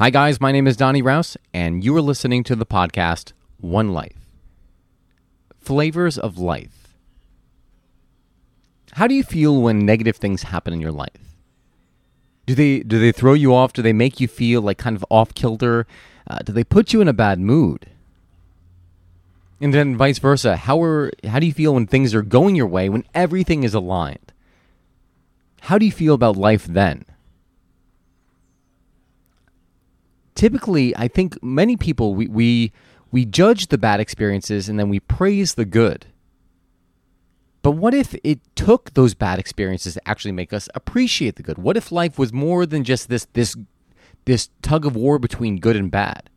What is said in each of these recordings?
Hi, guys. My name is Donny Raus, and you are listening to the podcast One Life Flavors of Life. How do you feel when negative things happen in your life? Do they do they throw you off? Do they make you feel like kind of off kilter? Uh, do they put you in a bad mood? And then vice versa. How are how do you feel when things are going your way when everything is aligned? How do you feel about life then? Typically, I think many people we, we we judge the bad experiences and then we praise the good. But what if it took those bad experiences to actually make us appreciate the good? What if life was more than just this this this tug of war between good and bad?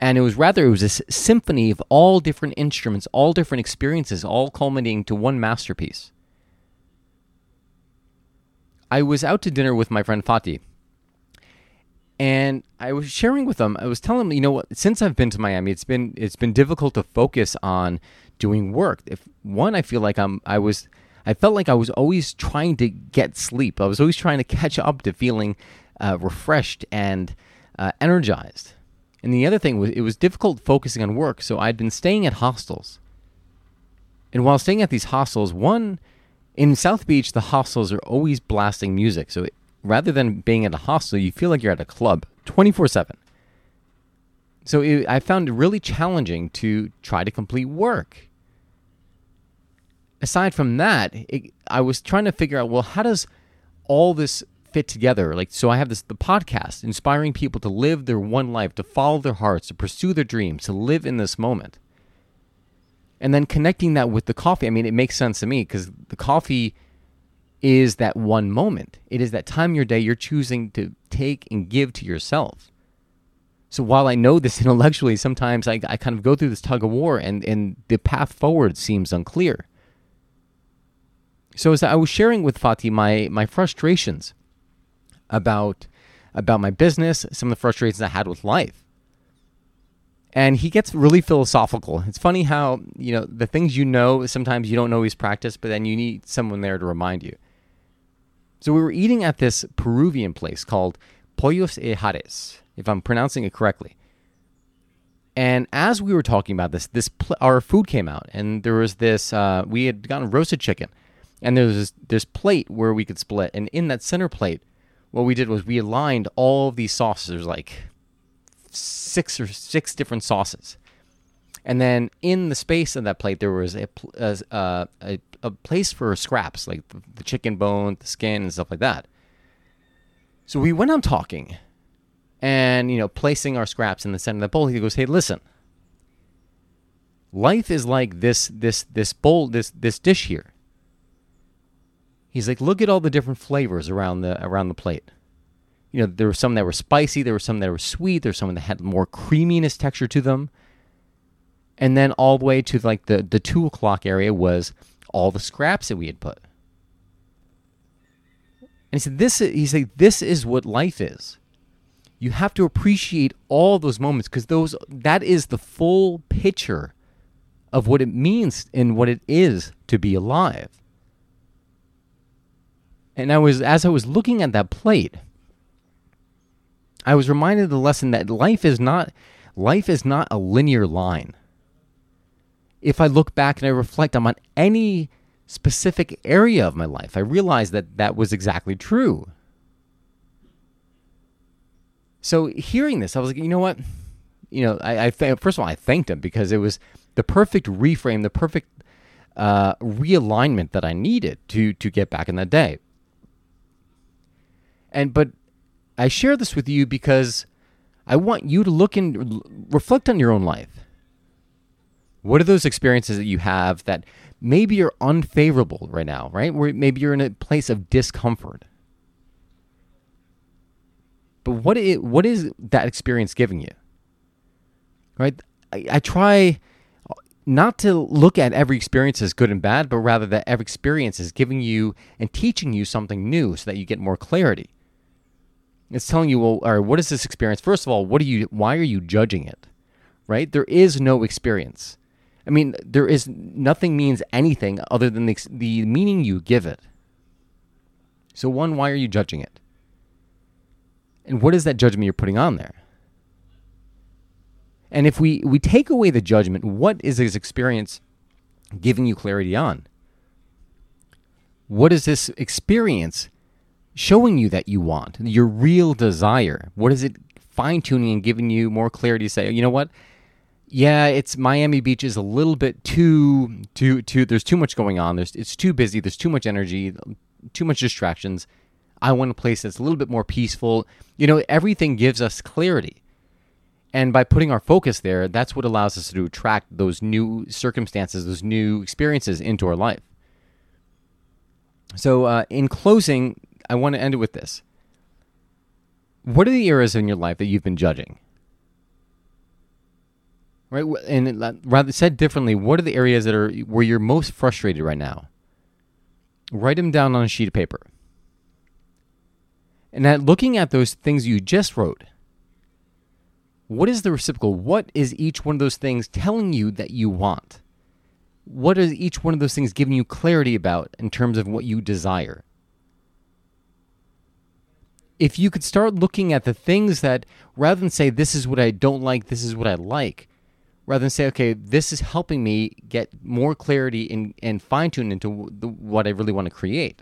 And it was rather it was a symphony of all different instruments, all different experiences, all culminating to one masterpiece. I was out to dinner with my friend Fatih and I was sharing with them. I was telling them, you know what? Since I've been to Miami, it's been it's been difficult to focus on doing work. If one, I feel like I'm I was I felt like I was always trying to get sleep. I was always trying to catch up to feeling uh, refreshed and uh, energized. And the other thing was it was difficult focusing on work. So I'd been staying at hostels. And while staying at these hostels, one in South Beach, the hostels are always blasting music. So rather than being at a hostel, you feel like you're at a club 24 7. So it, I found it really challenging to try to complete work. Aside from that, it, I was trying to figure out well, how does all this fit together? Like, so I have this the podcast inspiring people to live their one life, to follow their hearts, to pursue their dreams, to live in this moment. And then connecting that with the coffee, I mean, it makes sense to me because the coffee is that one moment. It is that time in your day you're choosing to take and give to yourself. So while I know this intellectually, sometimes I, I kind of go through this tug of war and, and the path forward seems unclear. So as I was sharing with Fatih my, my frustrations about, about my business, some of the frustrations I had with life. And he gets really philosophical. It's funny how, you know, the things you know, sometimes you don't always practice, but then you need someone there to remind you. So we were eating at this Peruvian place called Pollos e Jarres, if I'm pronouncing it correctly. And as we were talking about this, this pl- our food came out, and there was this. Uh, we had gotten roasted chicken, and there was this, this plate where we could split. And in that center plate, what we did was we aligned all of these sauces. There's like six or six different sauces, and then in the space of that plate, there was a, a, uh, a, a place for scraps, like the, the chicken bone, the skin, and stuff like that. So we went on talking and, you know, placing our scraps in the center of the bowl. He goes, hey, listen, life is like this, this, this bowl, this, this dish here. He's like, look at all the different flavors around the, around the plate you know, there were some that were spicy, there were some that were sweet, there were some that had more creaminess texture to them and then all the way to like the the two o'clock area was all the scraps that we had put. And he said, "This." He said, "This is what life is. You have to appreciate all those moments because those that is the full picture of what it means and what it is to be alive." And I was as I was looking at that plate, I was reminded of the lesson that life is not life is not a linear line if I look back and I reflect on any specific area of my life, I realize that that was exactly true. So hearing this, I was like, you know what? You know, I, I th- first of all, I thanked him because it was the perfect reframe, the perfect uh, realignment that I needed to to get back in that day. And but I share this with you because I want you to look and reflect on your own life. What are those experiences that you have that maybe you're unfavorable right now, right? Where maybe you're in a place of discomfort. But what is, what is that experience giving you? Right? I, I try not to look at every experience as good and bad, but rather that every experience is giving you and teaching you something new so that you get more clarity. It's telling you, well, all right, what is this experience? First of all, what are you why are you judging it? Right? There is no experience. I mean, there is nothing means anything other than the, the meaning you give it. So, one, why are you judging it? And what is that judgment you're putting on there? And if we, we take away the judgment, what is this experience giving you clarity on? What is this experience showing you that you want? Your real desire? What is it fine tuning and giving you more clarity to say, you know what? Yeah, it's Miami Beach is a little bit too too too there's too much going on. There's it's too busy, there's too much energy, too much distractions. I want a place that's a little bit more peaceful. You know, everything gives us clarity. And by putting our focus there, that's what allows us to attract those new circumstances, those new experiences into our life. So, uh, in closing, I want to end it with this. What are the areas in your life that you've been judging? Right, and rather said differently, what are the areas that are where you're most frustrated right now? Write them down on a sheet of paper. And at looking at those things you just wrote, what is the reciprocal? What is each one of those things telling you that you want? What is each one of those things giving you clarity about in terms of what you desire? If you could start looking at the things that, rather than say, this is what I don't like, this is what I like, rather than say, okay, this is helping me get more clarity and, and fine tune into the, what I really want to create.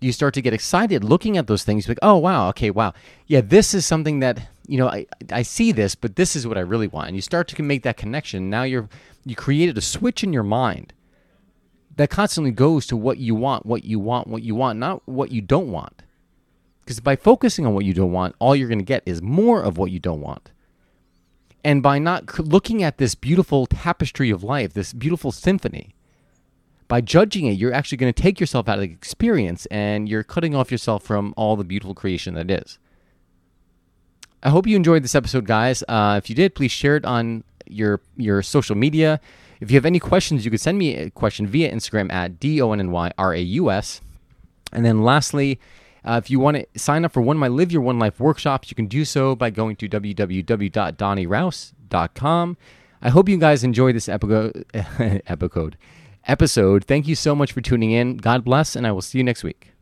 You start to get excited looking at those things like oh wow okay wow. Yeah this is something that you know I, I see this but this is what i really want. And you start to make that connection. Now you're you created a switch in your mind that constantly goes to what you want what you want what you want not what you don't want. Because by focusing on what you don't want all you're going to get is more of what you don't want and by not looking at this beautiful tapestry of life this beautiful symphony by judging it, you're actually going to take yourself out of the experience and you're cutting off yourself from all the beautiful creation that is. I hope you enjoyed this episode, guys. Uh, if you did, please share it on your your social media. If you have any questions, you can send me a question via Instagram at D O N N Y R A U S. And then lastly, uh, if you want to sign up for one of my Live Your One Life workshops, you can do so by going to www.donnyraus.com. I hope you guys enjoy this episode. episode episode. Thank you so much for tuning in. God bless, and I will see you next week.